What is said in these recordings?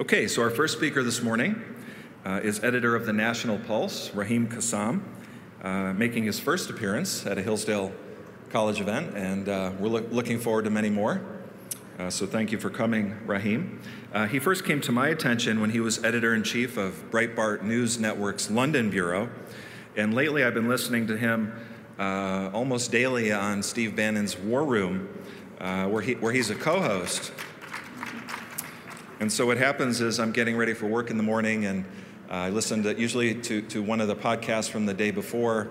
Okay, so our first speaker this morning uh, is editor of the National Pulse, Raheem Kassam, uh, making his first appearance at a Hillsdale College event, and uh, we're lo- looking forward to many more. Uh, so thank you for coming, Raheem. Uh, he first came to my attention when he was editor in chief of Breitbart News Network's London Bureau, and lately I've been listening to him uh, almost daily on Steve Bannon's War Room, where, he, where he's a co host. And so what happens is I'm getting ready for work in the morning and uh, I listen to, usually to, to one of the podcasts from the day before,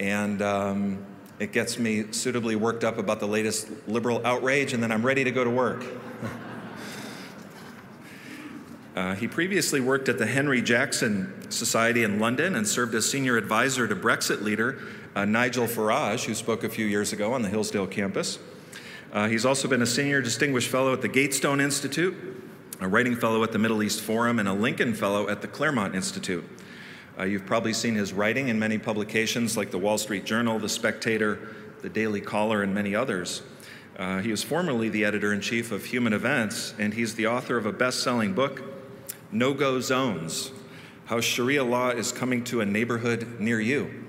and um, it gets me suitably worked up about the latest liberal outrage, and then I'm ready to go to work. uh, he previously worked at the Henry Jackson Society in London and served as senior advisor to Brexit leader uh, Nigel Farage, who spoke a few years ago on the Hillsdale campus. Uh, he's also been a senior distinguished fellow at the Gatestone Institute a writing fellow at the Middle East Forum, and a Lincoln Fellow at the Claremont Institute. Uh, you've probably seen his writing in many publications like the Wall Street Journal, The Spectator, The Daily Caller, and many others. Uh, he was formerly the editor in chief of Human Events, and he's the author of a best selling book, No Go Zones How Sharia Law is Coming to a Neighborhood Near You.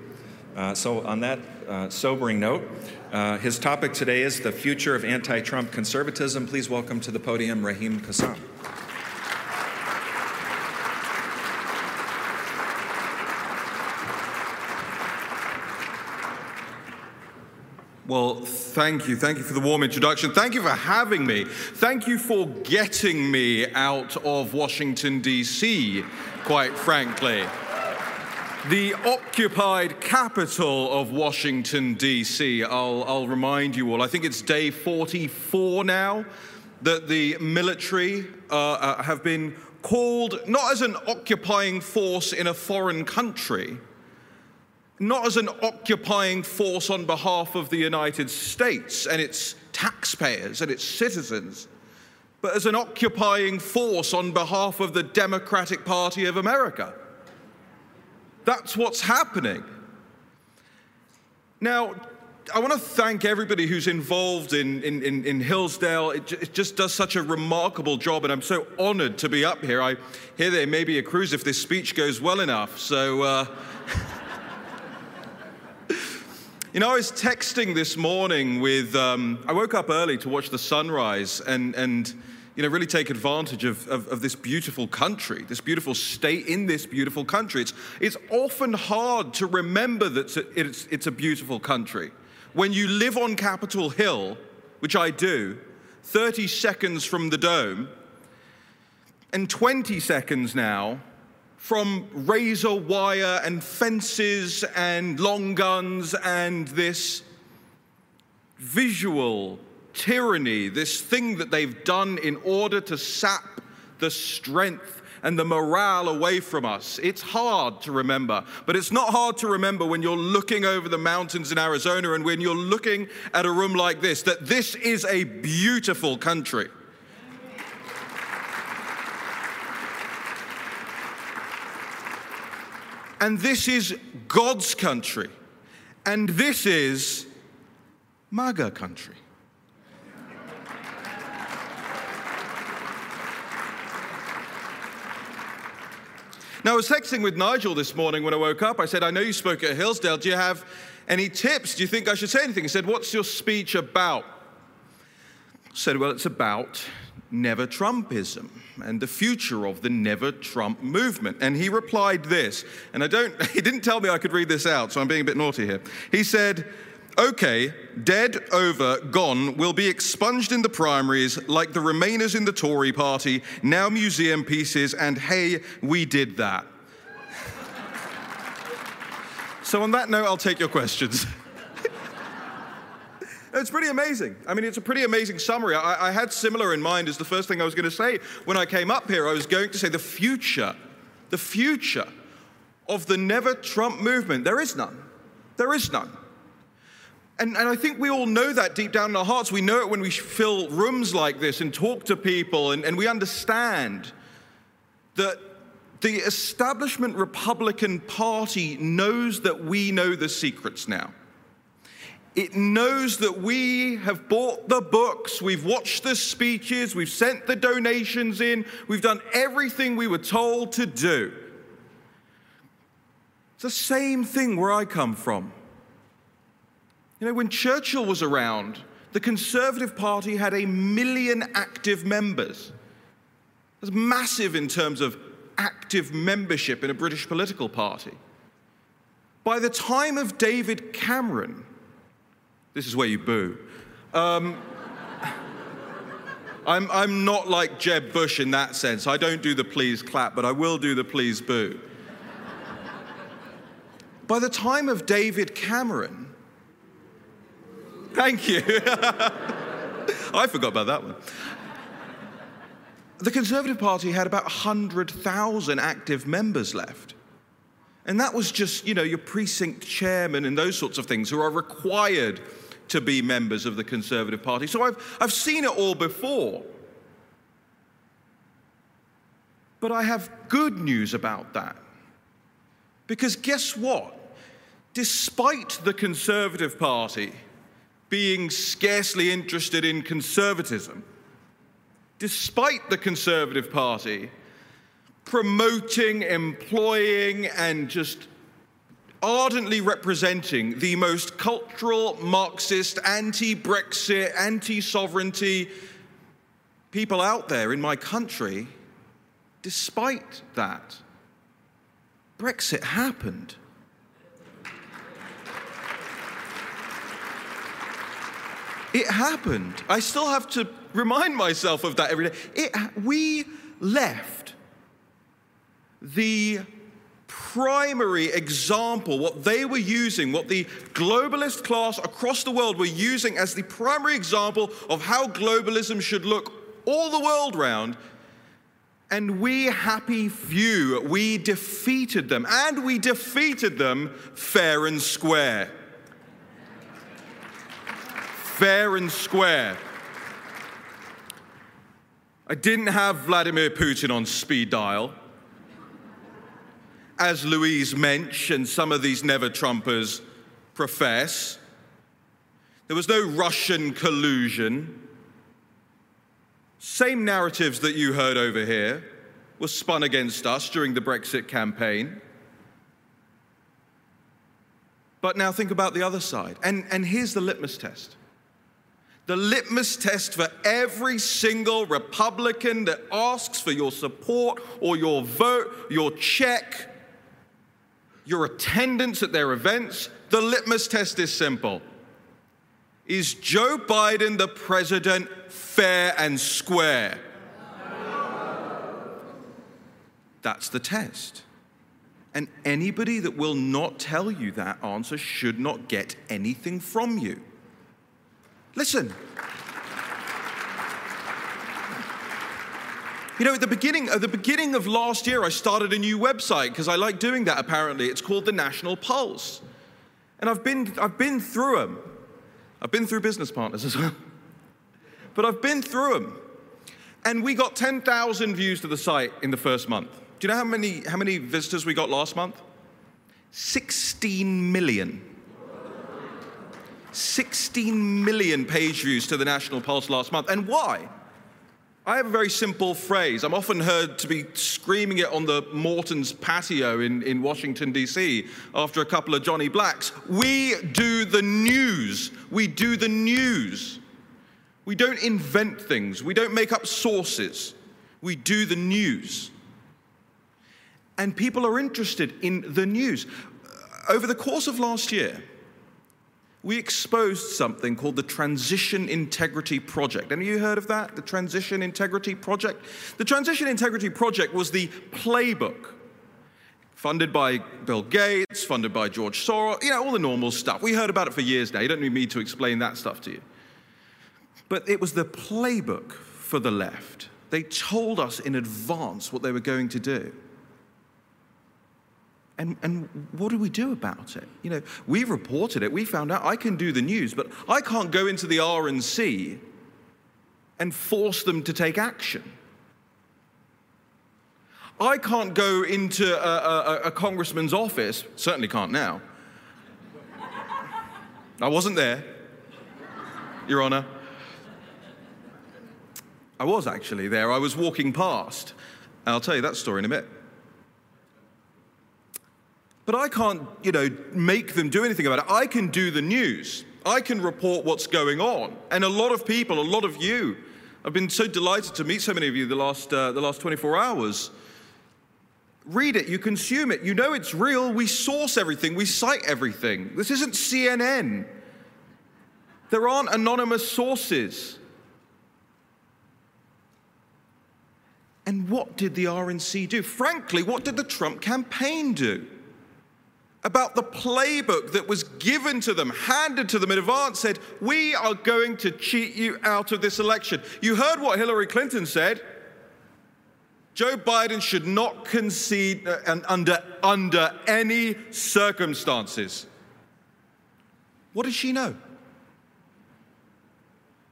Uh, so, on that uh, sobering note, uh, his topic today is the future of anti Trump conservatism. Please welcome to the podium Raheem Kassam. Well, thank you. Thank you for the warm introduction. Thank you for having me. Thank you for getting me out of Washington, D.C., quite frankly. The occupied capital of Washington, D.C. I'll, I'll remind you all, I think it's day 44 now that the military uh, uh, have been called not as an occupying force in a foreign country not as an occupying force on behalf of the United States and its taxpayers and its citizens, but as an occupying force on behalf of the Democratic Party of America. That's what's happening. Now, I want to thank everybody who's involved in, in, in, in Hillsdale. It, it, just does such a remarkable job, and I'm so honored to be up here. I hear there may be a cruise if this speech goes well enough. So, uh, You know, I was texting this morning with, um, I woke up early to watch the sunrise and, and you know, really take advantage of, of, of, this beautiful country, this beautiful state in this beautiful country. It's, it's often hard to remember that it's, it's a beautiful country. When you live on Capitol Hill, which I do, 30 seconds from the dome, and 20 seconds now from razor wire and fences and long guns and this visual tyranny, this thing that they've done in order to sap the strength and the morale away from us. It's hard to remember, but it's not hard to remember when you're looking over the mountains in Arizona and when you're looking at a room like this that this is a beautiful country. And this is God's country. And this is MAGA country. Now, I was texting with Nigel this morning when I woke up. I said, I know you spoke at Hillsdale. Do you have any tips? Do you think I should say anything? He said, What's your speech about? I said, Well, it's about never Trumpism and the future of the never Trump movement. And he replied this, and I don't, he didn't tell me I could read this out, so I'm being a bit naughty here. He said, Okay, dead, over, gone, will be expunged in the primaries like the Remainers in the Tory party, now museum pieces, and hey, we did that. so, on that note, I'll take your questions. It's pretty amazing. I mean, it's a pretty amazing summary. I, I, had similar in mind as the first thing I was going to say when I came up here. I was going to say the future, the future of the never Trump movement. There is none. There is none. And, and I think we all know that deep down in our hearts. We know it when we fill rooms like this and talk to people, and, and we understand that the establishment Republican Party knows that we know the secrets now It knows that we have bought the books, we've watched the speeches, we've sent the donations in, we've done everything we were told to do. It's the same thing where I come from. You know, when Churchill was around, the Conservative Party had a million active members. That's massive in terms of active membership in a British political party. By the time of David Cameron, this is where you boo. Um, I'm, I'm not like Jeb Bush in that sense. I don't do the please clap, but I will do the please boo. By the time of David Cameron, thank you. I forgot about that one. The Conservative Party had about 100,000 active members left. And that was just, you know, your precinct chairman and those sorts of things who are required to be members of the Conservative Party. So I've, I've seen it all before. But I have good news about that. Because guess what? Despite the Conservative Party being scarcely interested in conservatism, despite the Conservative Party promoting, employing, and just ardently representing the most cultural, Marxist, anti Brexit, anti sovereignty people out there in my country, despite that, Brexit happened. It happened. I still have to remind myself of that every day. It, we left the primary example, what they were using, what the globalist class across the world were using as the primary example of how globalism should look all the world round. And we, happy few, we defeated them, and we defeated them fair and square. Fair and square. I didn't have Vladimir Putin on speed dial as Louise Mensch and some of these never Trumpers profess. There was no Russian collusion. Same narratives that you heard over here were spun against us during the Brexit campaign. But now think about the other side. And, and here's the litmus test the litmus test for every single Republican that asks for your support or your vote, your check your attendance at their events, the litmus test is simple. Is Joe Biden the president fair and square? That's the test. And anybody that will not tell you that answer should not get anything from you. Listen. You know, at the beginning, at the beginning of last year, I started a new website because I like doing that. Apparently, it's called the National Pulse, and I've been I've been through them. I've been through business partners as well, but I've been through them, and we got 10,000 views to the site in the first month. Do you know how many how many visitors we got last month? 16 million. 16 million page views to the National Pulse last month. And why? I have a very simple phrase. I'm often heard to be screaming it on the Morton's patio in, in Washington, D.C., after a couple of Johnny Blacks. We do the news. We do the news. We don't invent things, we don't make up sources. We do the news. And people are interested in the news. Over the course of last year, we exposed something called the Transition Integrity Project. Any of you heard of that? The Transition Integrity Project? The Transition Integrity Project was the playbook funded by Bill Gates, funded by George Soros, you know, all the normal stuff. We heard about it for years now. You don't need me to explain that stuff to you. But it was the playbook for the left. They told us in advance what they were going to do. And, and what do we do about it? You know, we reported it, we found out I can do the news, but I can't go into the RNC and force them to take action. I can't go into a, a, a congressman's office, certainly can't now. I wasn't there, Your Honor. I was actually there. I was walking past. I'll tell you that story in a bit. But I can't, you know, make them do anything about it. I can do the news. I can report what's going on. And a lot of people, a lot of you, I've been so delighted to meet so many of you the last, uh, the last 24 hours. Read it, you consume it, you know it's real. We source everything, we cite everything. This isn't CNN. There aren't anonymous sources. And what did the RNC do? Frankly, what did the Trump campaign do? About the playbook that was given to them, handed to them in advance, said, We are going to cheat you out of this election. You heard what Hillary Clinton said. Joe Biden should not concede uh, under, under any circumstances. What does she know?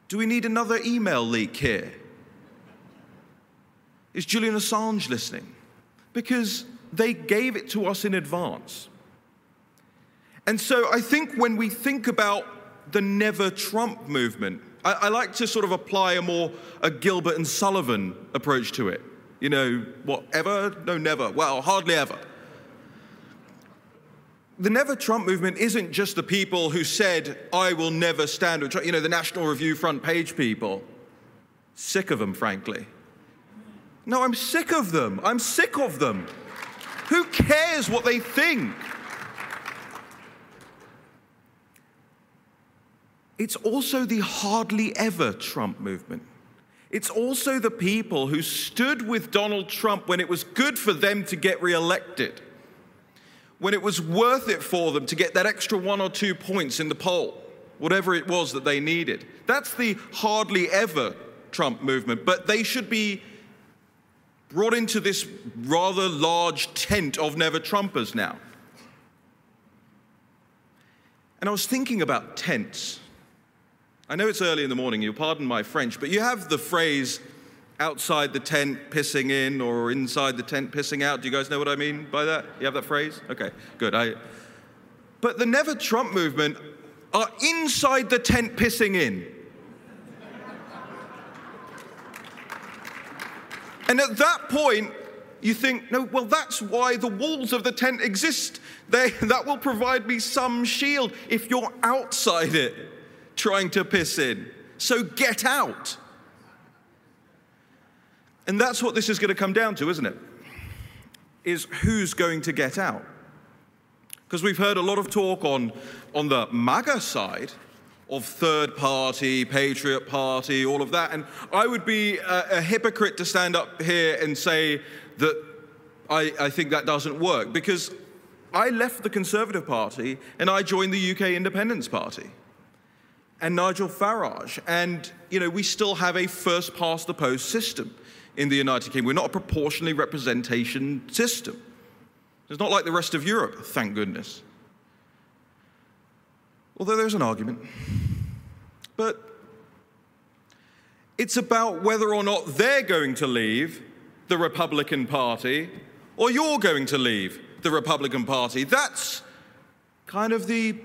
Do we need another email leak here? Is Julian Assange listening? Because they gave it to us in advance. And so I think when we think about the never Trump movement, I, I, like to sort of apply a more a Gilbert and Sullivan approach to it. You know, whatever? No, never. Well, hardly ever. The Never Trump movement isn't just the people who said, I will never stand with Trump, you know, the National Review front page people. Sick of them, frankly. No, I'm sick of them. I'm sick of them. Who cares what they think? It's also the hardly ever Trump movement. It's also the people who stood with Donald Trump when it was good for them to get reelected, when it was worth it for them to get that extra one or two points in the poll, whatever it was that they needed. That's the hardly ever Trump movement, but they should be brought into this rather large tent of never Trumpers now. And I was thinking about tents. I know it's early in the morning, you'll pardon my French, but you have the phrase outside the tent pissing in or inside the tent pissing out. Do you guys know what I mean by that? You have that phrase? Okay, good. I, but the Never Trump movement are inside the tent pissing in. and at that point, you think, no, well, that's why the walls of the tent exist. They, that will provide me some shield if you're outside it trying to piss in. So get out. And that's what this is going to come down to, isn't it? Is who's going to get out? Because we've heard a lot of talk on, on the MAGA side of third party, Patriot Party, all of that. And I would be a, a hypocrite to stand up here and say that I, I think that doesn't work because I left the Conservative Party and I joined the UK Independence Party and Nigel Farage. And, you know, we still have a first past the post system in the United Kingdom. We're not a proportionally representation system. It's not like the rest of Europe, thank goodness. Although there's an argument. But it's about whether or not they're going to leave the Republican Party or you're going to leave the Republican Party. That's kind of the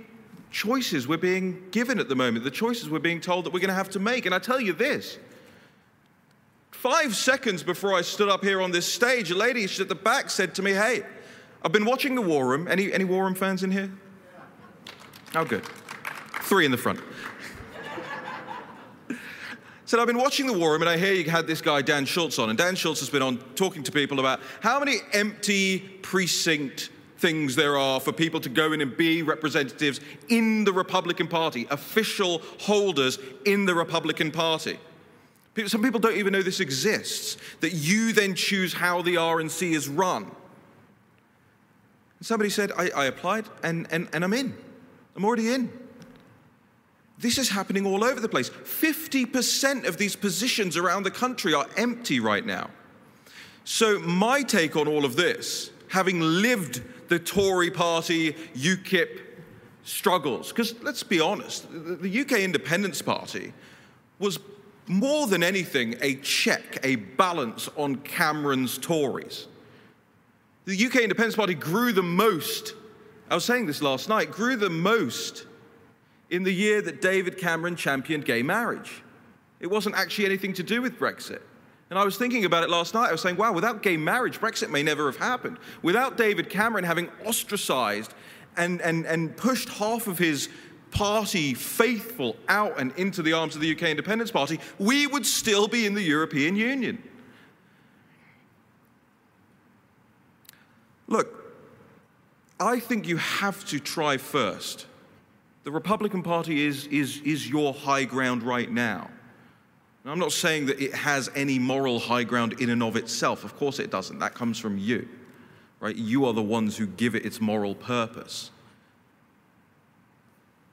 choices we're being given at the moment, the choices we're being told that we're going to have to make. And I tell you this five seconds before I stood up here on this stage, a lady at the back said to me, Hey, I've been watching the War Room. Any, any War Room fans in here? Oh, good. Three in the front. said, I've been watching the War Room and I hear you had this guy, Dan Schultz, on. And Dan Schultz has been on talking to people about how many empty precinct things there are for people to go in and be representatives in the Republican Party, official holders in the Republican Party. Some people don't even know this exists, that you then choose how the RNC is run. Somebody said, I, I applied and, and, and I'm in. I'm already in. This is happening all over the place. 50% of these positions around the country are empty right now. So, my take on all of this, having lived the Tory party, UKIP struggles. Because let's be honest, the UK Independence Party was more than anything a check, a balance on Cameron's Tories. The UK Independence Party grew the most, I was saying this last night, grew the most in the year that David Cameron championed gay marriage. It wasn't actually anything to do with Brexit. And I was thinking about it last night. I was saying, wow, without gay marriage, Brexit may never have happened. Without David Cameron having ostracized and, and, and pushed half of his party faithful out and into the arms of the UK Independence Party, we would still be in the European Union. Look, I think you have to try first. The Republican Party is, is, is your high ground right now. I'm not saying that it has any moral high ground in and of itself. Of course it doesn't. That comes from you, right? You are the ones who give it its moral purpose.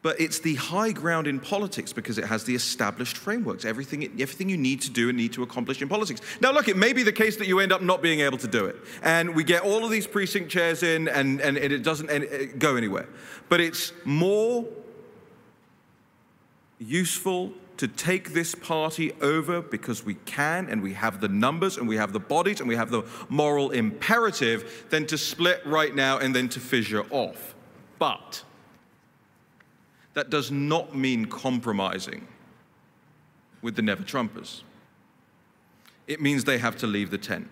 But it's the high ground in politics because it has the established frameworks, everything, everything you need to do and need to accomplish in politics. Now, look, it may be the case that you end up not being able to do it. And we get all of these precinct chairs in and, and it doesn't go anywhere. But it's more useful to take this party over because we can and we have the numbers and we have the bodies and we have the moral imperative than to split right now and then to fissure off. But that does not mean compromising with the Never Trumpers. It means they have to leave the tent.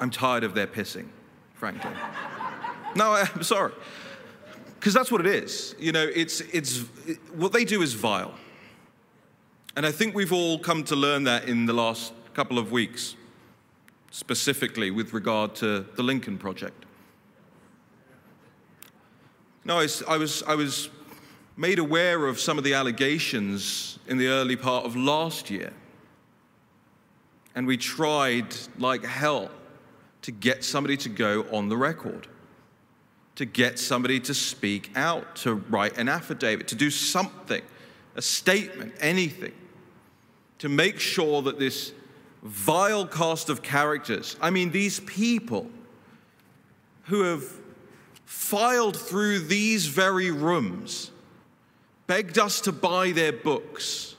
I'm tired of their pissing, frankly. no, I'm sorry. Because that's what it is. You know, it's, it's, it, what they do is vile. And I think we've all come to learn that in the last couple of weeks, specifically with regard to the Lincoln Project. No, I, I, was, I was made aware of some of the allegations in the early part of last year. And we tried like hell to get somebody to go on the record, to get somebody to speak out, to write an affidavit, to do something, a statement, anything, to make sure that this vile cast of characters, I mean, these people who have filed through these very rooms, begged us to buy their books,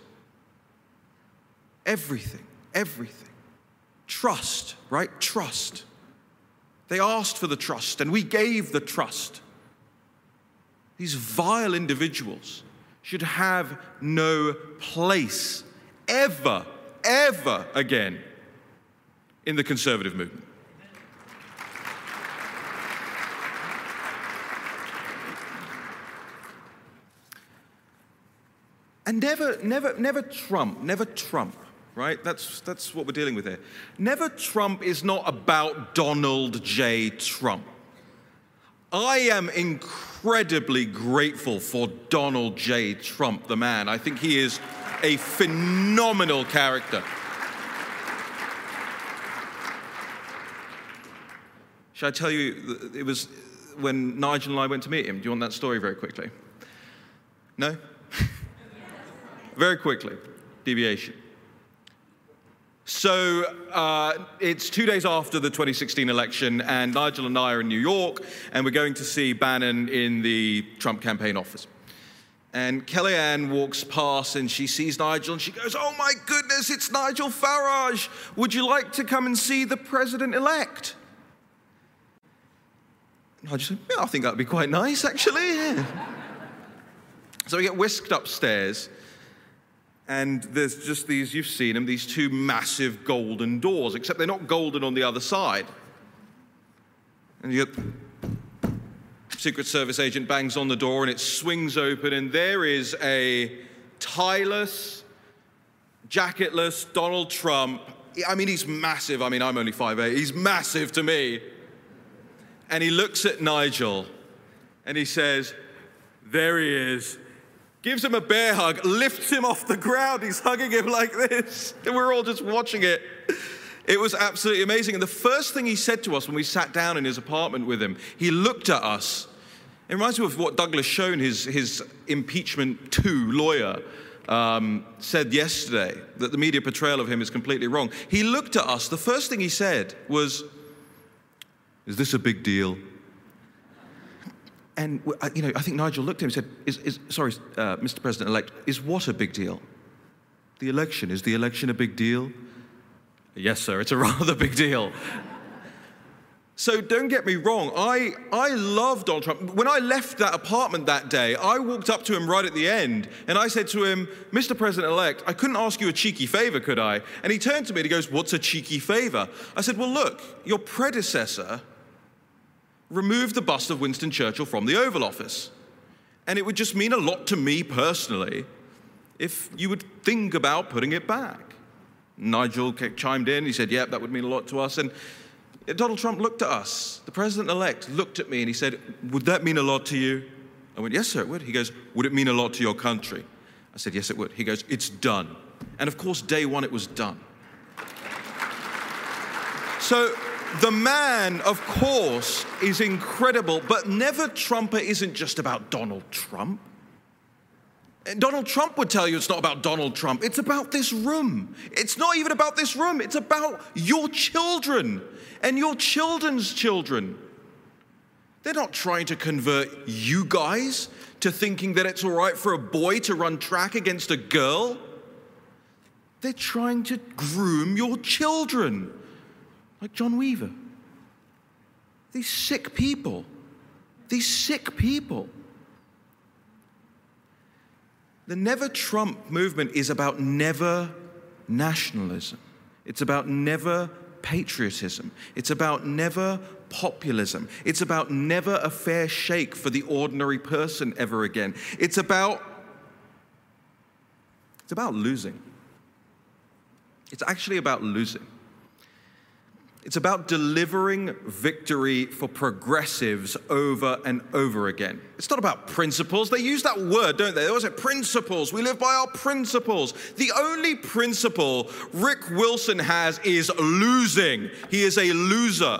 everything, everything. Trust, right? Trust. They asked for the trust, and we gave the trust. These vile individuals should have no place ever, ever again in the conservative movement. And never, never, never Trump, never Trump right? That's, that's what we're dealing with here. Never Trump is not about Donald J. Trump. I am incredibly grateful for Donald J. Trump, the man. I think he is a phenomenal character. Should I tell you, it was when Nigel and I went to meet him. Do you want that story very quickly? No? very quickly. Deviation. So uh, it's two days after the 2016 election, and Nigel and I are in New York, and we're going to see Bannon in the Trump campaign office. And Kellyanne walks past and she sees Nigel and she goes, Oh my goodness, it's Nigel Farage. Would you like to come and see the president elect? I just said, yeah, I think that'd be quite nice, actually. So we get whisked upstairs and there's just these, you've seen them, these two massive golden doors, except they're not golden on the other side. And you get Secret Service agent bangs on the door and it swings open, and there is a tieless, jacketless Donald Trump. I mean, he's massive. I mean, I'm only 5'8. He's massive to me. And he looks at Nigel and he says, There he is gives him a bear hug, lifts him off the ground. He's hugging him like this. And we're all just watching it. It was absolutely amazing. And the first thing he said to us when we sat down in his apartment with him, he looked at us. It reminds me of what Douglas Schoen, his, his impeachment two lawyer, um, said yesterday that the media portrayal of him is completely wrong. He looked at us. The first thing he said was, Is this a big deal? And you know, I think Nigel looked at him and said, is, is, "Sorry, uh, Mr. President-elect, is what a big deal? The election is the election a big deal?" Yes, sir, it's a rather big deal. So don't get me wrong, I, I love Donald Trump. When I left that apartment that day, I walked up to him right at the end and I said to him, Mr. President elect, I couldn't ask you a cheeky favor, could I? And he turned to me and he goes, What's a cheeky favor? I said, Well, look, your predecessor removed the bust of Winston Churchill from the Oval Office. And it would just mean a lot to me personally if you would think about putting it back. Nigel chimed in. He said, Yep, that would mean a lot to us. And uh, Donald Trump looked at us. The president elect looked at me and he said, Would that mean a lot to you? I went, Yes, sir, it would. He goes, Would it mean a lot to your country? I said, Yes, it would. He goes, It's done. And of course, day one, it was done. So the man, of course, is incredible, but Never Trumper isn't just about Donald Trump. Donald Trump would tell you it's not about Donald Trump. It's about this room. It's not even about this room. It's about your children and your children's children. They're not trying to convert you guys to thinking that it's all right for a boy to run track against a girl. They're trying to groom your children, like John Weaver. These sick people, these sick people. The Never Trump movement is about never nationalism. It's about never patriotism. It's about never populism. It's about never a fair shake for the ordinary person ever again. It's about it's about losing. It's actually about losing. It's about delivering victory for progressives over and over again. It's not about principles. They use that word, don't they? They always say principles. We live by our principles. The only principle Rick Wilson has is losing. He is a loser.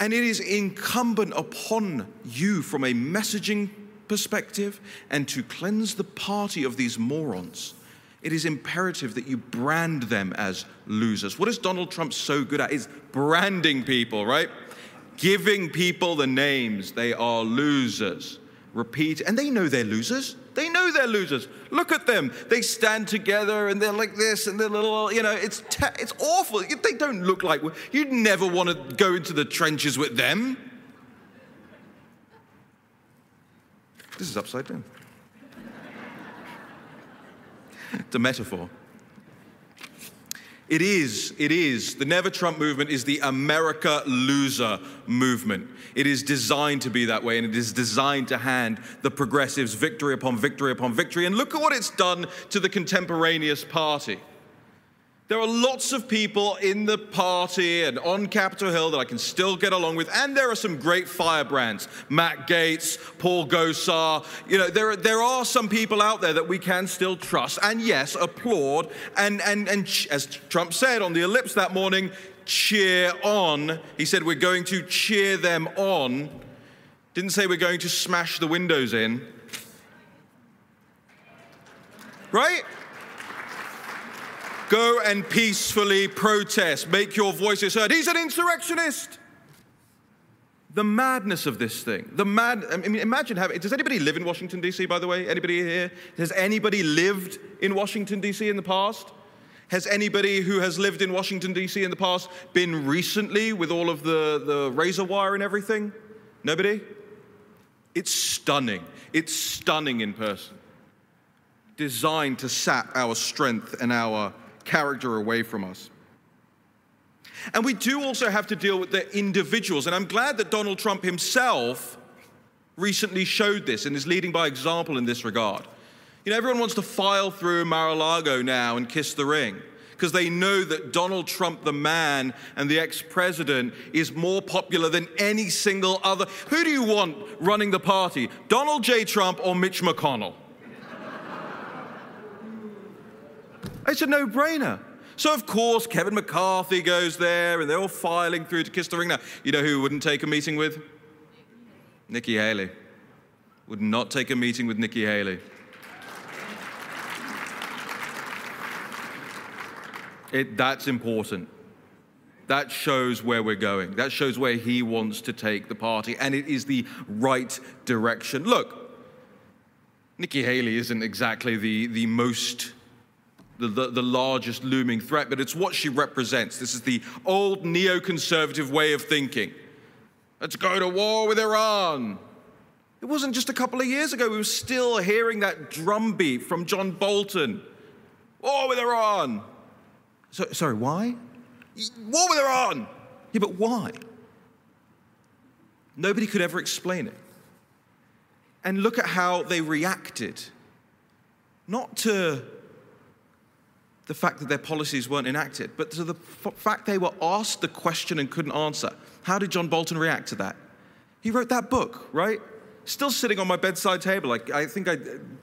And it is incumbent upon you from a messaging perspective and to cleanse the party of these morons it is imperative that you brand them as losers. What is Donald Trump so good at? Is branding people, right? Giving people the names. They are losers. Repeat, and they know they're losers. They know they're losers. Look at them. They stand together and they're like this and they're little, you know, it's, te- it's awful. They don't look like, you'd never want to go into the trenches with them. This is upside down. it's a metaphor. It is, it is. The Never Trump movement is the America loser movement. It is designed to be that way, and it is designed to hand the progressives victory upon victory upon victory. And look at what it's done to the contemporaneous party. There are lots of people in the party and on Capitol Hill that I can still get along with, and there are some great firebrands. Matt Gaetz, Paul Gosar. You know, there, there are some people out there that we can still trust and, yes, applaud. And, and, and as Trump said on the ellipse that morning, cheer on. He said, We're going to cheer them on. Didn't say we're going to smash the windows in. Right? Go and peacefully protest. Make your voices heard. He's an insurrectionist. The madness of this thing. The mad. I mean, imagine having. Does anybody live in Washington, D.C., by the way? Anybody here? Has anybody lived in Washington, D.C. in the past? Has anybody who has lived in Washington, D.C. in the past been recently with all of the, the razor wire and everything? Nobody? It's stunning. It's stunning in person. Designed to sap our strength and our character away from us. And we do also have to deal with the individuals. And I'm glad that Donald Trump himself recently showed this and is leading by example in this regard. You know, everyone wants to file through Mar a Lago now and kiss the ring because they know that Donald Trump, the man and the ex president, is more popular than any single other. Who do you want running the party, Donald J. Trump or Mitch McConnell? It's a no brainer. So, of course, Kevin McCarthy goes there and they're all filing through to kiss the ring. Now, you know who wouldn't take a meeting with? Nikki Haley. Would not take a meeting with Nikki Haley. It, that's important. That shows where we're going. That shows where he wants to take the party. And it is the right direction. Look, Nikki Haley isn't exactly the, the most the, the, the, largest looming threat, but it's what she represents. This is the old neoconservative way of thinking. Let's go to war with Iran. It wasn't just a couple of years ago, we were still hearing that drumbeat from John Bolton. War with Iran. So, sorry, why? War with Iran. Yeah, but why? Nobody could ever explain it. And look at how they reacted. Not to the fact that their policies weren't enacted, but to the fact they were asked the question and couldn't answer. How did John Bolton react to that? He wrote that book, right? Still sitting on my bedside table. Like, I think I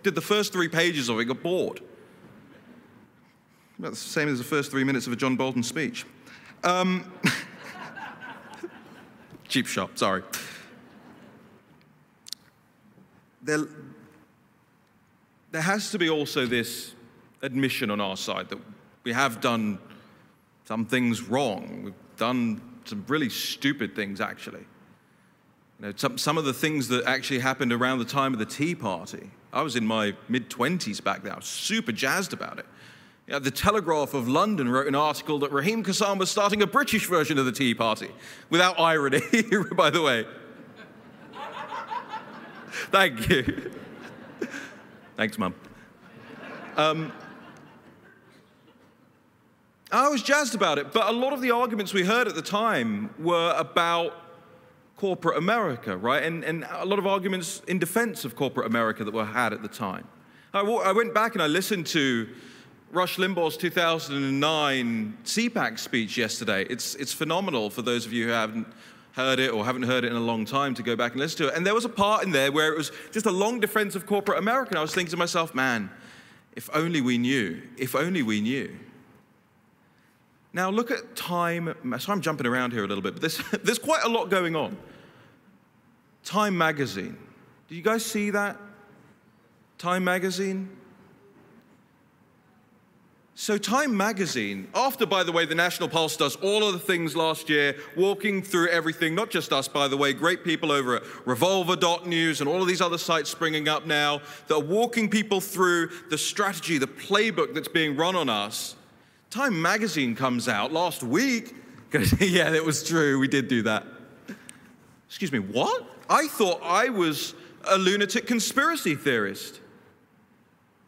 did the first three pages of it, got bored. About the same as the first three minutes of a John Bolton speech. Um, cheap shot, sorry. There, there has to be also this admission on our side that we have done some things wrong. We've done some really stupid things, actually. You know, some, some of the things that actually happened around the time of the Tea Party. I was in my mid 20s back then. I was super jazzed about it. You know, the Telegraph of London wrote an article that Raheem Kassam was starting a British version of the Tea Party, without irony, by the way. Thank you. Thanks, Mum. Um, I was jazzed about it, but a lot of the arguments we heard at the time were about corporate America, right? And, and a lot of arguments in defense of corporate America that were had at the time. I, I went back and I listened to Rush Limbaugh's 2009 CPAC speech yesterday. It's, it's phenomenal for those of you who haven't heard it or haven't heard it in a long time to go back and listen to it. And there was a part in there where it was just a long defense of corporate America. And I was thinking to myself, man, if only we knew, if only we knew. Now, look at Time. So I'm jumping around here a little bit, but there's, there's quite a lot going on. Time magazine. Do you guys see that? Time magazine? So, Time magazine, after, by the way, the National Pulse does all of the things last year, walking through everything, not just us, by the way, great people over at revolver.news and all of these other sites springing up now that are walking people through the strategy, the playbook that's being run on us. Time magazine comes out last week. yeah, it was true. We did do that. Excuse me, what? I thought I was a lunatic conspiracy theorist.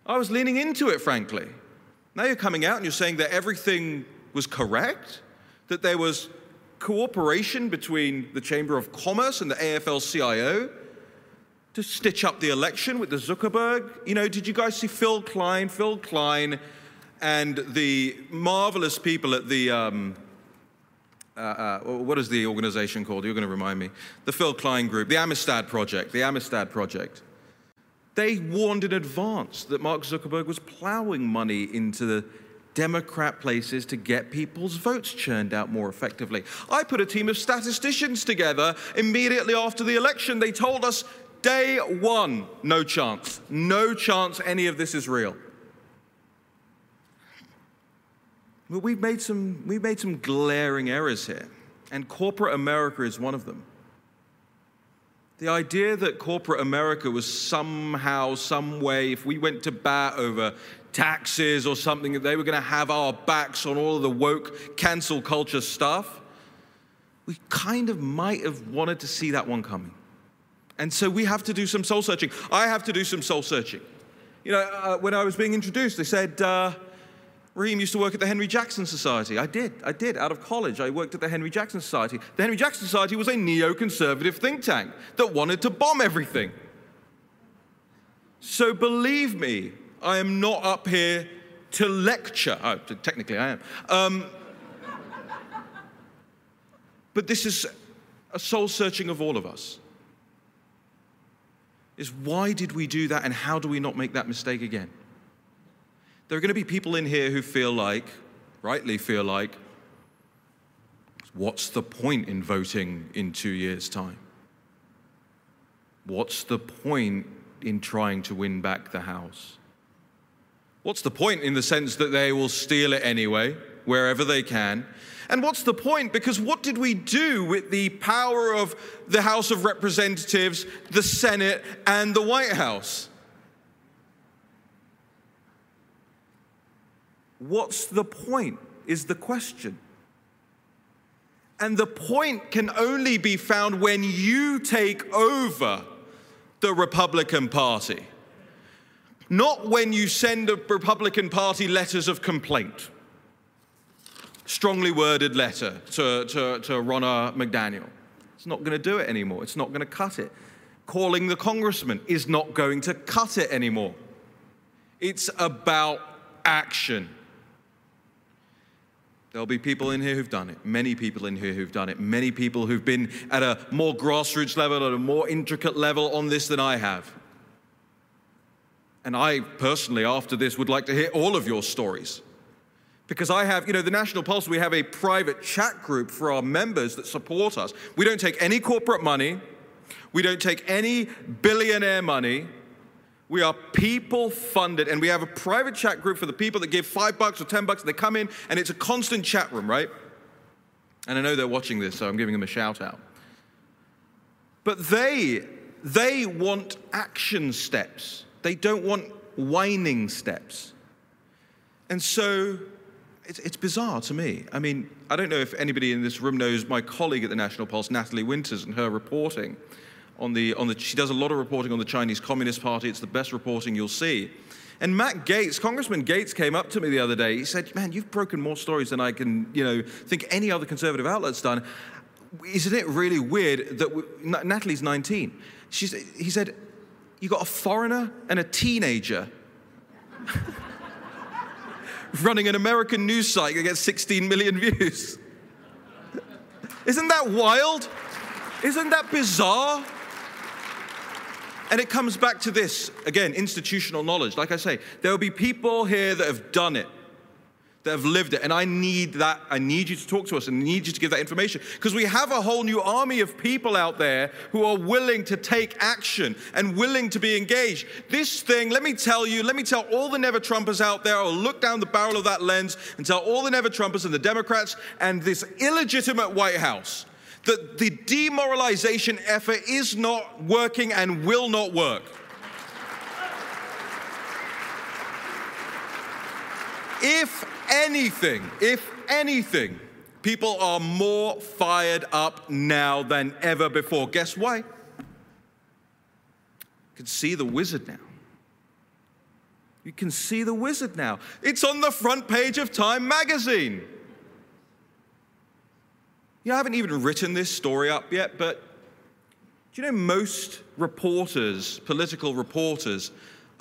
I was leaning into it, frankly. Now you're coming out and you're saying that everything was correct, that there was cooperation between the Chamber of Commerce and the AFL CIO to stitch up the election with the Zuckerberg. You know, did you guys see Phill Kline? Phill Kline and the marvelous people at the, um, uh, uh, what is the organization called? You're going to remind me. The Phill Kline Group, the Amistad Project, the Amistad Project. They warned in advance that Mark Zuckerberg was plowing money into the Democrat places to get people's votes churned out more effectively. I put a team of statisticians together immediately after the election. They told us day one, no chance, no chance any of this is real. But we've made some, we've made some glaring errors here, and corporate America is one of them. The idea that corporate America was somehow, some way, if we went to bat over taxes or something, that they were going to have our backs on all of the woke cancel culture stuff, we kind of might have wanted to see that one coming. And so we have to do some soul searching. I have to do some soul searching. You know, uh, when I was being introduced, they said, uh, Raheem used to work at the Henry Jackson Society. I did. I did. Out of college, I worked at the Henry Jackson Society. The Henry Jackson Society was a neoconservative think tank that wanted to bomb everything. So believe me, I am not up here to lecture. Oh, technically, I am. Um, but this is a soul searching of all of us. Is why did we do that and how do we not make that mistake again? There are going to be people in here who feel like, rightly feel like, what's the point in voting in two years' time? What's the point in trying to win back the House? What's the point in the sense that they will steal it anyway, wherever they can? And what's the point? Because what did we do with the power of the House of Representatives, the Senate, and the White House? What's the point? Is the question. And the point can only be found when you take over the Republican Party, not when you send a Republican Party letters of complaint. Strongly worded letter to, to, to Ronna McDaniel. It's not going to do it anymore. It's not going to cut it. Calling the congressman is not going to cut it anymore. It's about action. There'll be people in here who've done it, many people in here who've done it, many people who've been at a more grassroots level, at a more intricate level on this than I have. And I personally, after this, would like to hear all of your stories. Because I have, you know, the National Pulse, we have a private chat group for our members that support us. We don't take any corporate money, we don't take any billionaire money. We are people funded, and we have a private chat group for the people that give five bucks or ten bucks. They come in, and it's a constant chat room, right? And I know they're watching this, so I'm giving them a shout out. But they, they want action steps. They don't want whining steps. And so it's, it's, bizarre to me. I mean, I don't know if anybody in this room knows my colleague at the National Pulse, Natalie Winters, and her reporting on the, on the, she does a lot of reporting on the Chinese Communist Party. It's the best reporting you'll see. And Matt Gaetz, Congressman Gaetz, came up to me the other day. He said, man, you've broken more stories than I can, you know, think any other conservative outlet's done. Isn't it really weird that we, Natalie's 19? She's, he said, you got a foreigner and a teenager running an American news site that gets 16 million views. Isn't that wild? Isn't that bizarre? And it comes back to this again, institutional knowledge. Like I say, there will be people here that have done it, that have lived it. And I need that. I need you to talk to us and I need you to give that information. Because we have a whole new army of people out there who are willing to take action and willing to be engaged. This thing, let me tell you, let me tell all the never Trumpers out there, or look down the barrel of that lens and tell all the never Trumpers and the Democrats and this illegitimate White House that the demoralization effort is not working and will not work. If anything, if anything, people are more fired up now than ever before. Guess why? You can see the wizard now. You can see the wizard now. It's on the front page of Time magazine. You know, I haven't even written this story up yet, but do you know most reporters, political reporters,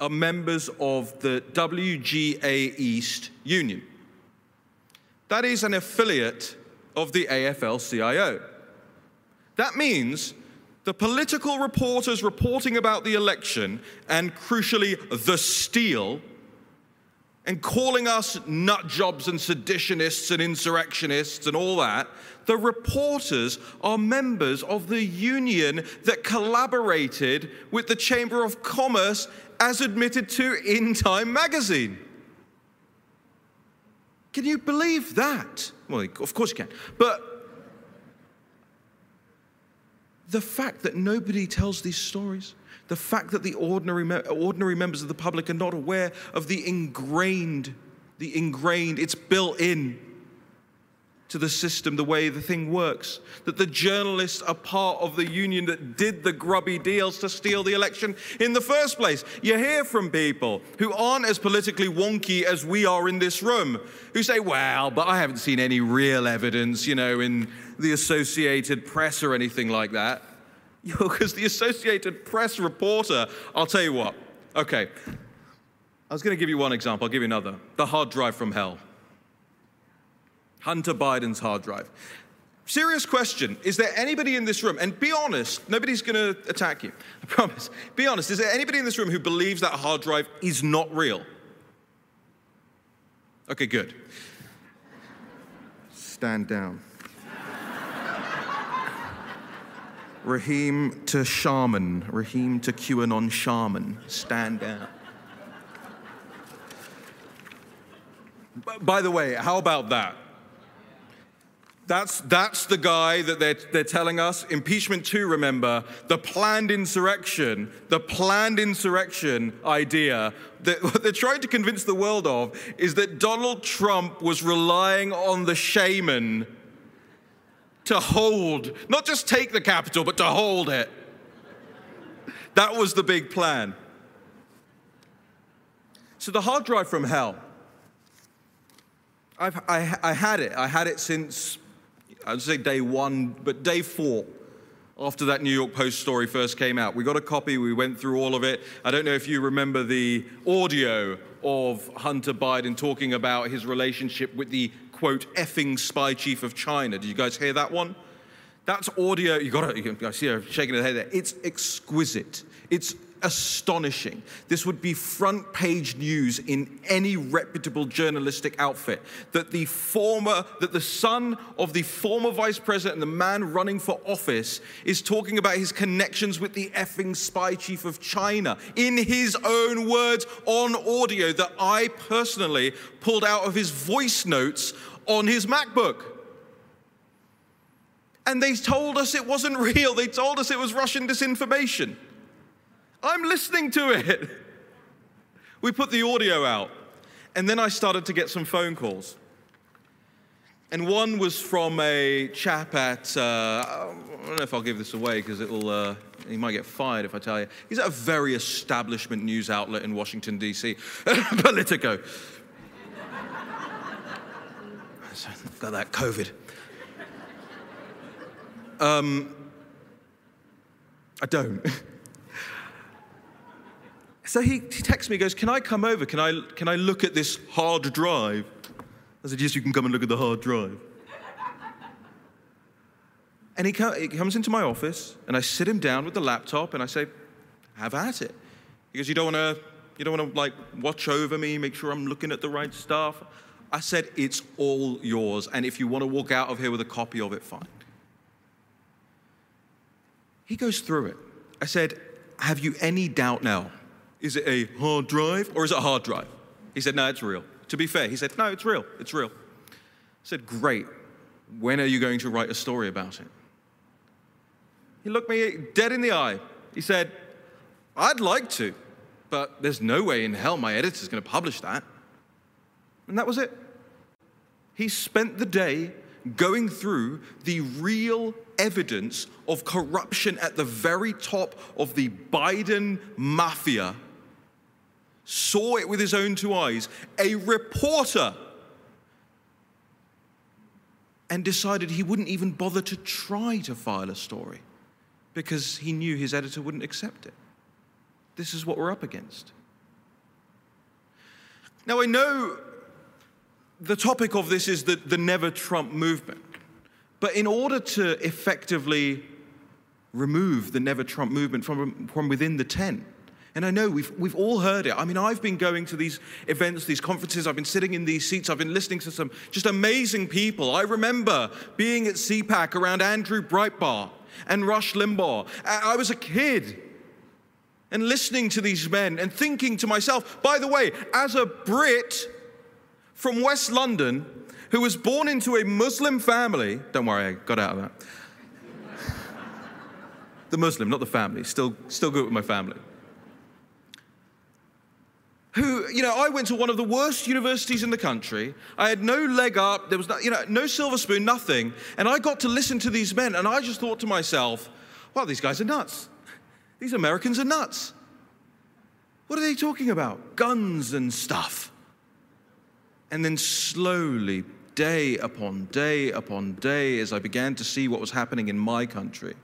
are members of the WGA East Union? That is an affiliate of the AFL CIO. That means the political reporters reporting about the election and, crucially, the steal and calling us nut jobs and seditionists and insurrectionists and all that, the reporters are members of the union that collaborated with the Chamber of Commerce as admitted to in Time magazine. Can you believe that? Well, of course you can. But the fact that nobody tells these stories, the fact that the ordinary, ordinary members of the public are not aware of the ingrained, the ingrained, it's built in to the system, the way the thing works. That the journalists are part of the union that did the grubby deals to steal the election in the first place. You hear from people who aren't as politically wonky as we are in this room, who say, well, but I haven't seen any real evidence, you know, in the Associated Press or anything like that. Because the Associated Press reporter, I'll tell you what, okay, I was going to give you one example, I'll give you another. The hard drive from hell. Hunter Biden's hard drive. Serious question. Is there anybody in this room, and be honest, nobody's going to attack you, I promise. Be honest, is there anybody in this room who believes that hard drive is not real? Okay, good. Stand down. Raheem to shaman, Raheem to QAnon shaman, stand down. By the way, how about that? That's, that's the guy that they're, they're telling us. Impeachment 2, remember, the planned insurrection, the planned insurrection idea that what they're trying to convince the world of is that Donald Trump was relying on the shaman to hold, not just take the Capitol, but to hold it. That was the big plan. So the hard drive from hell. I've, I, I had it. I had it since, I'd say day one, but day four after that New York Post story first came out. We got a copy, we went through all of it. I don't know if you remember the audio of Hunter Biden talking about his relationship with the quote, effing spy chief of China. Did you guys hear that one? That's audio. You got you can see her shaking her head there. It's exquisite. It's astonishing. This would be front page news in any reputable journalistic outfit that the former, that the son of the former vice president and the man running for office is talking about his connections with the effing spy chief of China in his own words on audio that I personally pulled out of his voice notes on his MacBook. And they told us it wasn't real. They told us it was Russian disinformation. I'm listening to it. We put the audio out, and then I started to get some phone calls. And one was from a chap at, uh, I don't know if I'll give this away because it'll, uh, he might get fired if I tell you. He's at a very establishment news outlet in Washington, D.C., Politico. Got that COVID. Um, I don't. So he, he texts me, goes, Can I come over? Can I, can I look at this hard drive? I said, Yes, you can come and look at the hard drive. And he, he comes into my office, and I sit him down with the laptop, and I say, Have at it. He goes, You don't want to. You don't want to like watch over me, make sure I'm looking at the right stuff. I said, It's all yours. And if you want to walk out of here with a copy of it, fine. He goes through it. I said, Have you any doubt now is it a hard drive or is it a hard drive? He said, No, it's real. To be fair, he said, No, it's real. It's real. I said, Great. When are you going to write a story about it? He looked me dead in the eye. He said, I'd like to, but there's no way in hell my editor's going to publish that. And that was it. He spent the day going through the real evidence of corruption at the very top of the Biden mafia saw it with his own two eyes, a reporter, and decided he wouldn't even bother to try to file a story because he knew his editor wouldn't accept it. This is what we're up against. Now, I know the topic of this is the, the Never Trump movement, but in order to effectively remove the Never Trump movement from, from within the tent, and I know we've, we've all heard it. I mean, I've been going to these events, these conferences, I've been sitting in these seats, I've been listening to some just amazing people. I remember being at CPAC around Andrew Breitbart and Rush Limbaugh. I was a kid and listening to these men and thinking to myself, by the way, as a Brit from West London who was born into a Muslim family, don't worry, I got out of that. the Muslim, not the family, still, still good with my family who, you know, I went to one of the worst universities in the country. I had no leg up, there was no, you know, no silver spoon, nothing. And I got to listen to these men, and I just thought to myself, wow, these guys are nuts. These Americans are nuts. What are they talking about? Guns and stuff. And then slowly, day upon day upon day, as I began to see what was happening in my country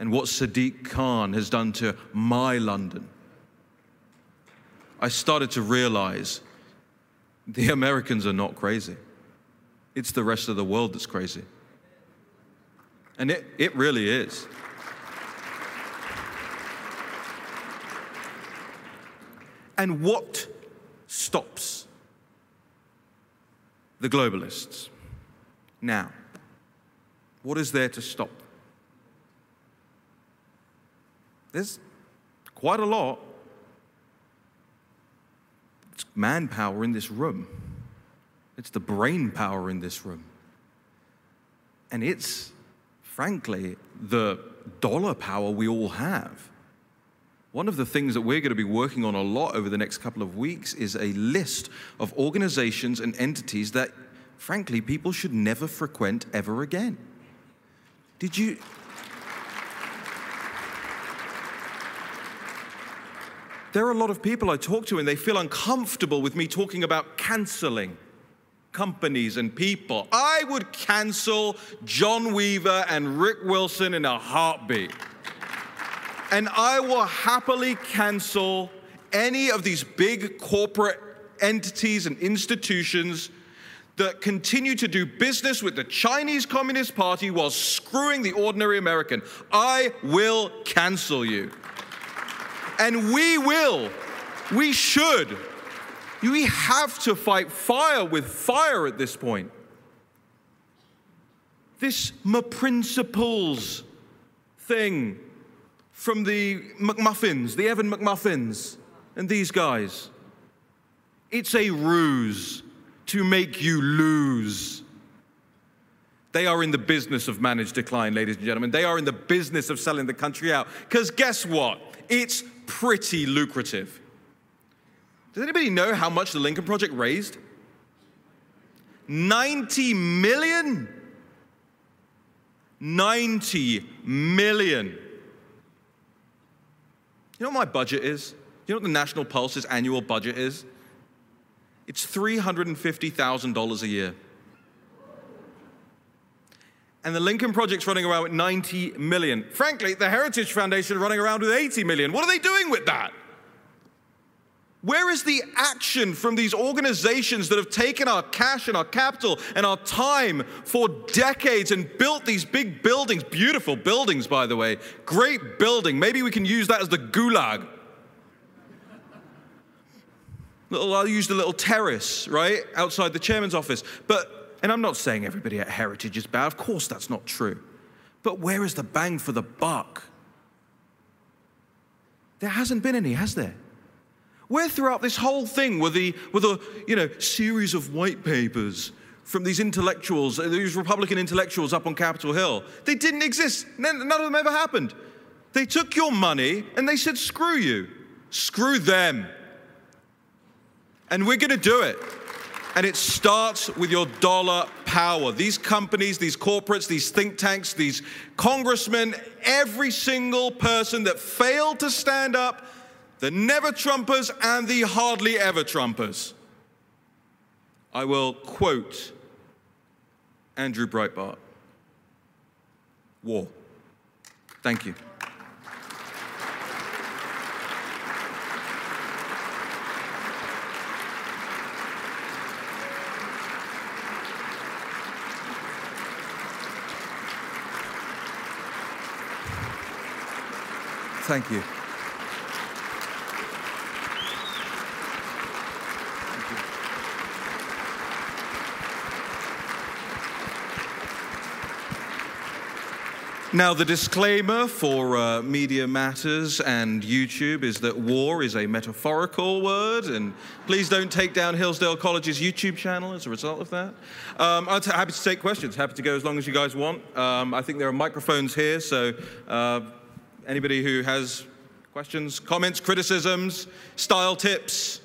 and what Sadiq Khan has done to my London I started to realize the Americans are not crazy. It's the rest of the world that's crazy. And it, it really is. And what stops the globalists now? What is there to stop? There's quite a lot It's manpower in this room, it's the brain power in this room. And it's, frankly, the dollar power we all have. One of the things that we're going to be working on a lot over the next couple of weeks is a list of organizations and entities that, frankly, people should never frequent ever again. Did you? There are a lot of people I talk to and they feel uncomfortable with me talking about canceling companies and people. I would cancel John Weaver and Rick Wilson in a heartbeat. And I will happily cancel any of these big corporate entities and institutions that continue to do business with the Chinese Communist Party while screwing the ordinary American. I will cancel you. And we will, we should, we have to fight fire with fire at this point. This my principles thing from the McMuffins, the Evan McMuffins, and these guys. It's a ruse to make you lose. They are in the business of managed decline, ladies and gentlemen. They are in the business of selling the country out. Because guess what? It's pretty lucrative. Does anybody know how much the Lincoln Project raised? 90 million? 90 million. You know what my budget is? You know what the National Pulse's annual budget is? It's $350,000 a year. And the Lincoln Project's running around with 90 million. Frankly, the Heritage Foundation are running around with 80 million. What are they doing with that? Where is the action from these organizations that have taken our cash and our capital and our time for decades and built these big buildings, beautiful buildings, by the way, great building. Maybe we can use that as the gulag. Little, I'll use the little terrace, right, outside the chairman's office. But, and I'm not saying everybody at Heritage is bad, of course that's not true. But where is the bang for the buck? There hasn't been any, has there? Where throughout this whole thing were the, were the you know, series of white papers from these intellectuals, uh, these Republican intellectuals up on Capitol Hill? They didn't exist. None of them ever happened. They took your money and they said, screw you. Screw them. And we're going to do it. And it starts with your dollar power. These companies, these corporates, these think tanks, these congressmen, every single person that failed to stand up, the never Trumpers and the hardly ever Trumpers. I will quote Andrew Breitbart War. Thank you. Thank you. Now, the disclaimer for uh, Media Matters and YouTube is that war is a metaphorical word, and please don't take down Hillsdale College's YouTube channel as a result of that. Um, I'm happy to take questions, happy to go as long as you guys want. Um, I think there are microphones here, so uh, Anybody who has questions, comments, criticisms, style tips?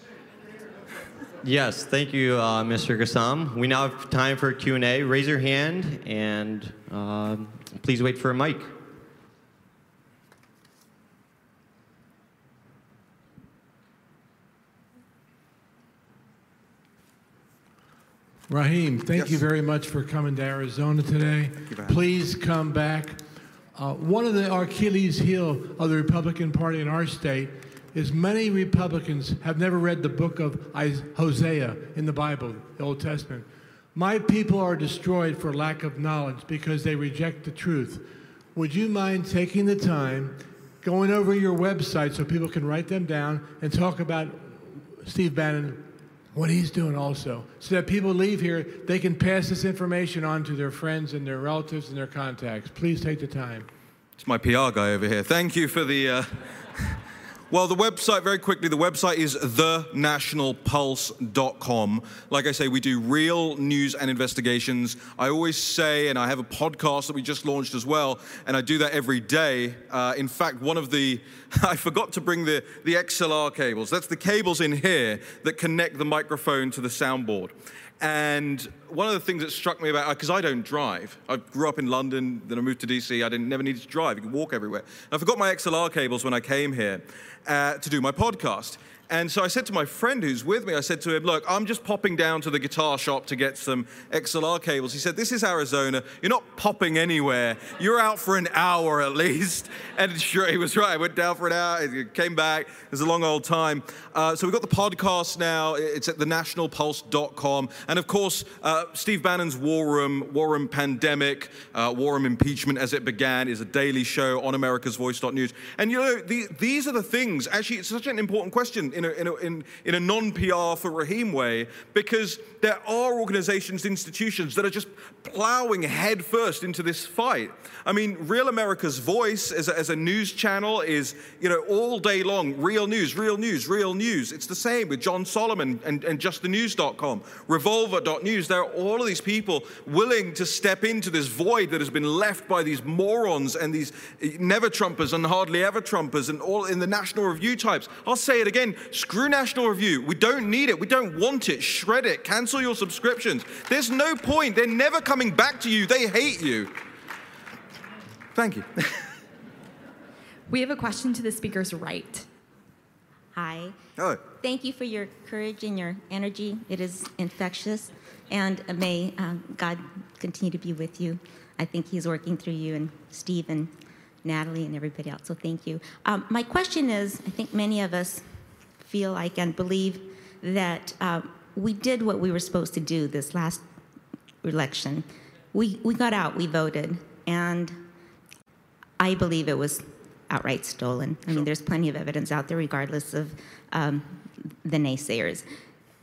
Yes, thank you, uh, Mr. Kassam. We now have time for Q&A. Raise your hand and uh, please wait for a mic. Raheem, thank yes. you very much for coming to Arizona today. Please come back uh, one of the Achilles heel of the Republican Party in our state is many Republicans have never read the book of Hosea in the Bible, the Old Testament. My people are destroyed for lack of knowledge because they reject the truth. Would you mind taking the time, going over your website so people can write them down and talk about Steve Bannon what he's doing also, so that people leave here, they can pass this information on to their friends and their relatives and their contacts. Please take the time. It's my PR guy over here. Thank you for the. Uh, Well, the website, very quickly, the website is thenationalpulse.com. Like I say, we do real news and investigations. I always say, and I have a podcast that we just launched as well, and I do that every day. Uh, in fact, one of the, I forgot to bring the, the XLR cables. That's the cables in here that connect the microphone to the soundboard. And one of the things that struck me about, because I don't drive, I grew up in London, then I moved to DC, I didn't, never needed to drive, you could walk everywhere. And I forgot my XLR cables when I came here uh, to do my podcast. And so I said to my friend who's with me, I said to him, Look, I'm just popping down to the guitar shop to get some XLR cables. He said, This is Arizona. You're not popping anywhere. You're out for an hour at least. And sure, he was right. I went down for an hour, came back. It was a long old time. Uh, so we've got the podcast now. It's at thenationalpulse.com. And of course, uh, Steve Bannon's War Room, War Room Pandemic, uh, War Room Impeachment as it began is a daily show on America's americasvoice.news. And you know, the, these are the things, actually, it's such an important question in a, in a, in, in a non PR for Raheem way because there are organizations, institutions that are just plowing headfirst into this fight. I mean, Real America's Voice as a, as a news channel is, you know, all day long, real news, real news, real news. It's the same with John Solomon and, and justthenews.com, revolver.news. There are all of these people willing to step into this void that has been left by these morons and these never Trumpers and hardly ever Trumpers and all in the National Review types. I'll say it again screw National Review. We don't need it. We don't want it. Shred it. Cancel your subscriptions. There's no point. They're never coming back to you. They hate you. Thank you. we have a question to the speaker's right. Hi. Hello. Thank you for your courage and your energy. It is infectious. And may uh, God continue to be with you. I think He's working through you and Steve and Natalie and everybody else. So thank you. Um, my question is I think many of us feel like and believe that uh, we did what we were supposed to do this last election. We, we got out, we voted, and I believe it was outright stolen. I mean, there's plenty of evidence out there, regardless of um, the naysayers.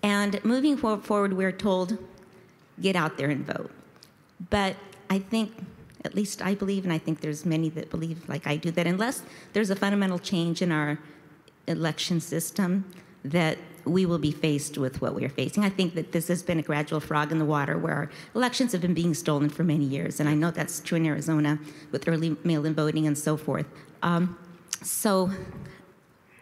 And moving forward, we're told, get out there and vote. But I think, at least I believe, and I think there's many that believe, like I do, that unless there's a fundamental change in our election system, that we will be faced with what we are facing. I think that this has been a gradual frog in the water where elections have been being stolen for many years, and I know that's true in Arizona with early mail in voting and so forth. Um, so,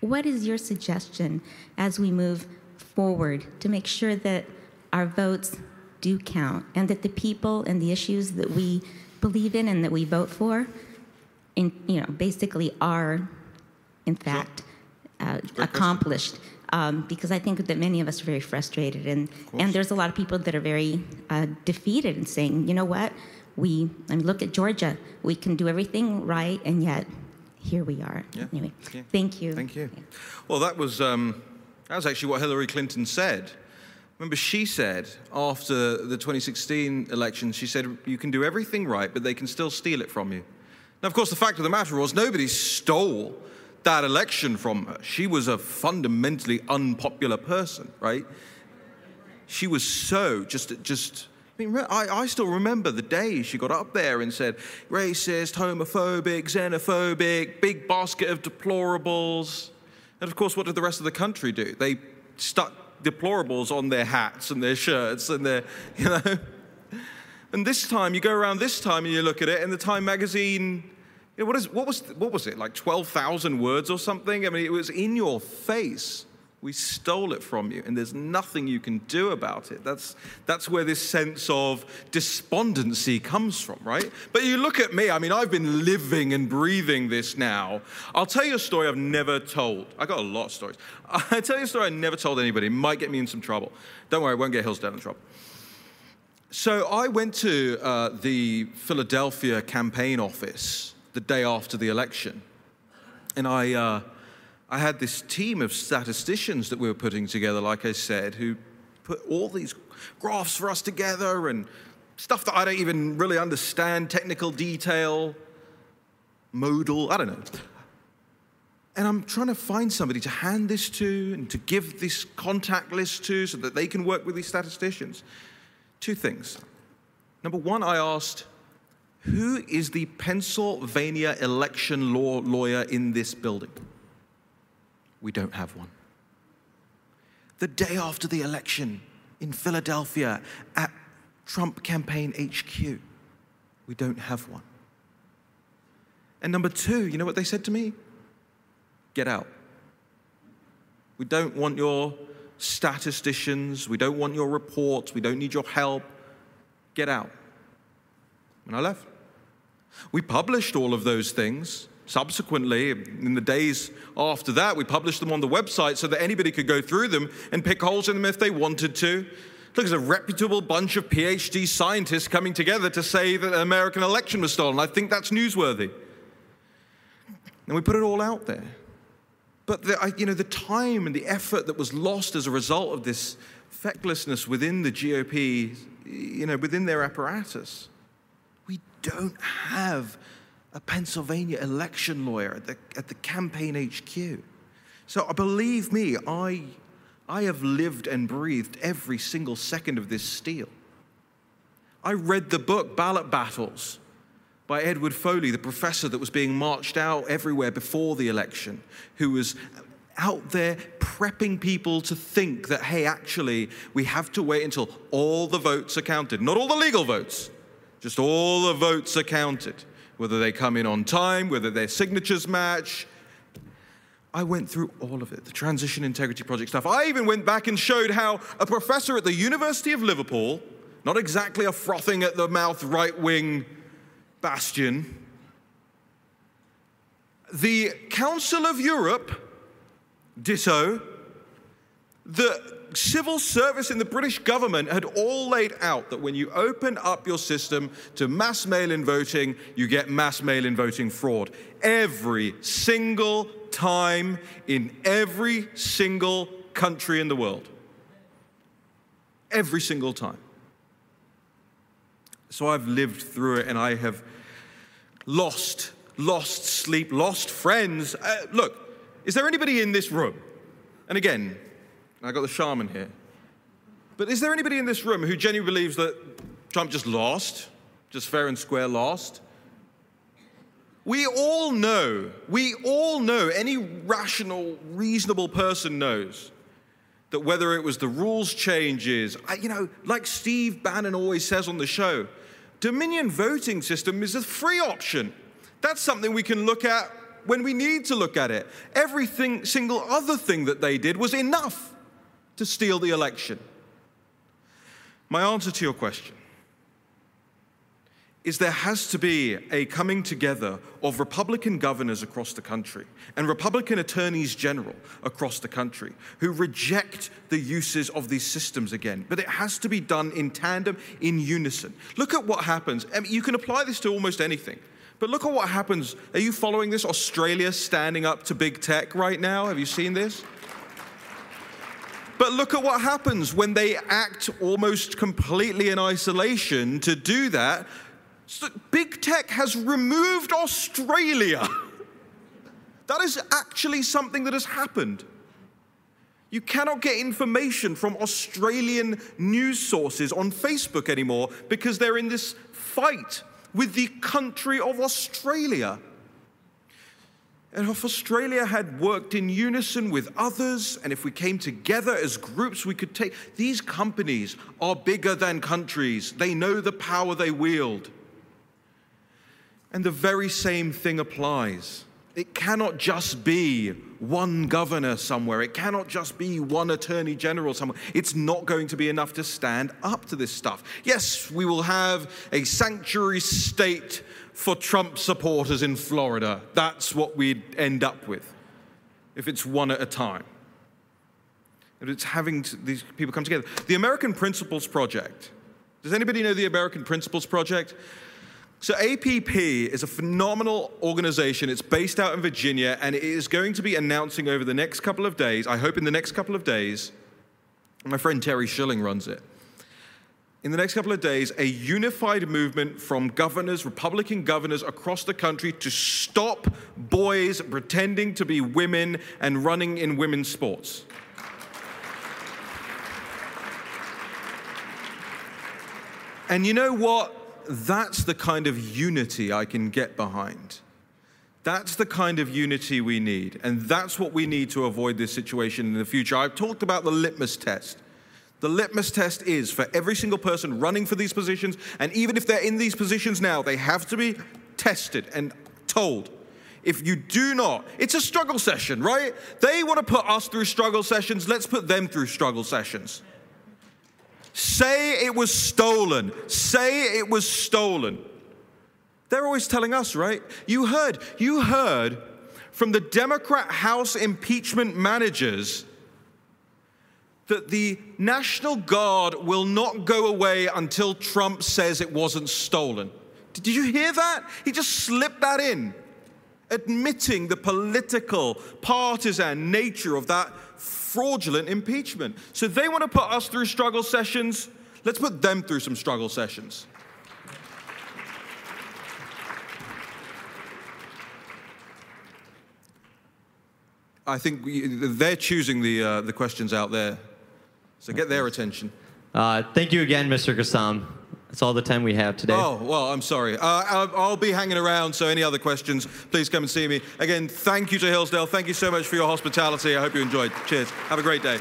what is your suggestion as we move forward to make sure that our votes do count and that the people and the issues that we believe in and that we vote for, in, you know, basically are, in fact, uh, accomplished? um, because I think that many of us are very frustrated, and and there's a lot of people that are very uh, defeated and saying, you know what, we I mean, look at Georgia, we can do everything right, and yet here we are. Yeah. Anyway, yeah. thank you. Thank you. Well, that was um, that was actually what Hillary Clinton said. Remember, she said after the 2016 election, she said, You can do everything right, but they can still steal it from you. Now, of course, the fact of the matter was nobody stole that election from her. She was a fundamentally unpopular person, right? She was so just, just. I mean, I, I still remember the day she got up there and said, racist, homophobic, xenophobic, big basket of deplorables. And of course, what did the rest of the country do? They stuck deplorables on their hats and their shirts and their, you know. And this time, you go around this time and you look at it, and the Time magazine you know, what, is, what, was, what was it, like 12,000 words or something? I mean, it was in your face. We stole it from you, and there's nothing you can do about it. That's, that's where this sense of despondency comes from, right? But you look at me, I mean, I've been living and breathing this now. I'll tell you a story I've never told. I got a lot of stories. I'll tell you a story I never told anybody. It might get me in some trouble. Don't worry, I won't get Hillsdale in trouble. So I went to uh, the Philadelphia campaign office the day after the election. And I, uh, I had this team of statisticians that we were putting together, like I said, who put all these graphs for us together and stuff that I don't even really understand, technical detail, modal, I don't know. And I'm trying to find somebody to hand this to and to give this contact list to so that they can work with these statisticians. Two things. Number one, I asked, who is the Pennsylvania election law lawyer in this building? We don't have one. The day after the election in Philadelphia at Trump Campaign HQ, we don't have one. And number two, you know what they said to me? Get out. We don't want your statisticians. We don't want your reports. We don't need your help. Get out. And I left. We published all of those things. Subsequently, in the days after that, we published them on the website so that anybody could go through them and pick holes in them if they wanted to. Look, it's a reputable bunch of PhD scientists coming together to say that the American election was stolen. I think that's newsworthy. And we put it all out there. But the, you know, the time and the effort that was lost as a result of this fecklessness within the GOP, you know, within their apparatus. We don't have a Pennsylvania election lawyer at the, at the campaign HQ. So uh, believe me, I, I have lived and breathed every single second of this steal. I read the book Ballot Battles by Edward Foley, the professor that was being marched out everywhere before the election, who was out there prepping people to think that, hey, actually, we have to wait until all the votes are counted. Not all the legal votes, just all the votes are counted. Whether they come in on time, whether their signatures match. I went through all of it, the Transition Integrity Project stuff. I even went back and showed how a professor at the University of Liverpool, not exactly a frothing at the mouth right wing bastion. The Council of Europe, ditto. The civil service in the British government had all laid out that when you open up your system to mass mail in voting, you get mass mail in voting fraud. Every single time in every single country in the world. Every single time. So I've lived through it and I have lost, lost sleep, lost friends. Uh, look, is there anybody in this room? And again, I got the shaman here. But is there anybody in this room who genuinely believes that Trump just lost, just fair and square lost? We all know, we all know, any rational, reasonable person knows that whether it was the rules changes, you know, like Steve Bannon always says on the show, Dominion voting system is a free option. That's something we can look at when we need to look at it. Everything, single other thing that they did was enough to steal the election. My answer to your question is there has to be a coming together of Republican governors across the country and Republican attorneys general across the country who reject the uses of these systems again. But it has to be done in tandem, in unison. Look at what happens. I mean, you can apply this to almost anything. But look at what happens. Are you following this? Australia standing up to big tech right now. Have you seen this? But look at what happens when they act almost completely in isolation to do that so big tech has removed Australia. that is actually something that has happened. You cannot get information from Australian news sources on Facebook anymore because they're in this fight with the country of Australia. And if Australia had worked in unison with others, and if we came together as groups, we could take. These companies are bigger than countries, they know the power they wield. And the very same thing applies. It cannot just be one governor somewhere. It cannot just be one attorney general somewhere. It's not going to be enough to stand up to this stuff. Yes, we will have a sanctuary state for Trump supporters in Florida. That's what we'd end up with if it's one at a time. And it's having to, these people come together. The American Principles Project. Does anybody know the American Principles Project? So, APP is a phenomenal organization. It's based out in Virginia, and it is going to be announcing over the next couple of days, I hope in the next couple of days, my friend Terry Schilling runs it. In the next couple of days, a unified movement from governors, Republican governors across the country to stop boys pretending to be women and running in women's sports. And you know what? that's the kind of unity I can get behind. That's the kind of unity we need. And that's what we need to avoid this situation in the future. I've talked about the litmus test. The litmus test is for every single person running for these positions, and even if they're in these positions now, they have to be tested and told. If you do not, it's a struggle session, right? They want to put us through struggle sessions, let's put them through struggle sessions. Say it was stolen. Say it was stolen. They're always telling us, right? You heard, you heard from the Democrat House impeachment managers that the National Guard will not go away until Trump says it wasn't stolen. Did you hear that? He just slipped that in, admitting the political, partisan nature of that fraudulent impeachment. So they want to put us through struggle sessions. Let's put them through some struggle sessions. I think they're choosing the, uh, the questions out there. So get their attention. Uh, thank you again, Mr. Kassam. That's all the time we have today. Oh, well, I'm sorry. Uh, I'll, I'll be hanging around, so any other questions, please come and see me. Again, thank you to Hillsdale. Thank you so much for your hospitality. I hope you enjoyed. Cheers. Have a great day.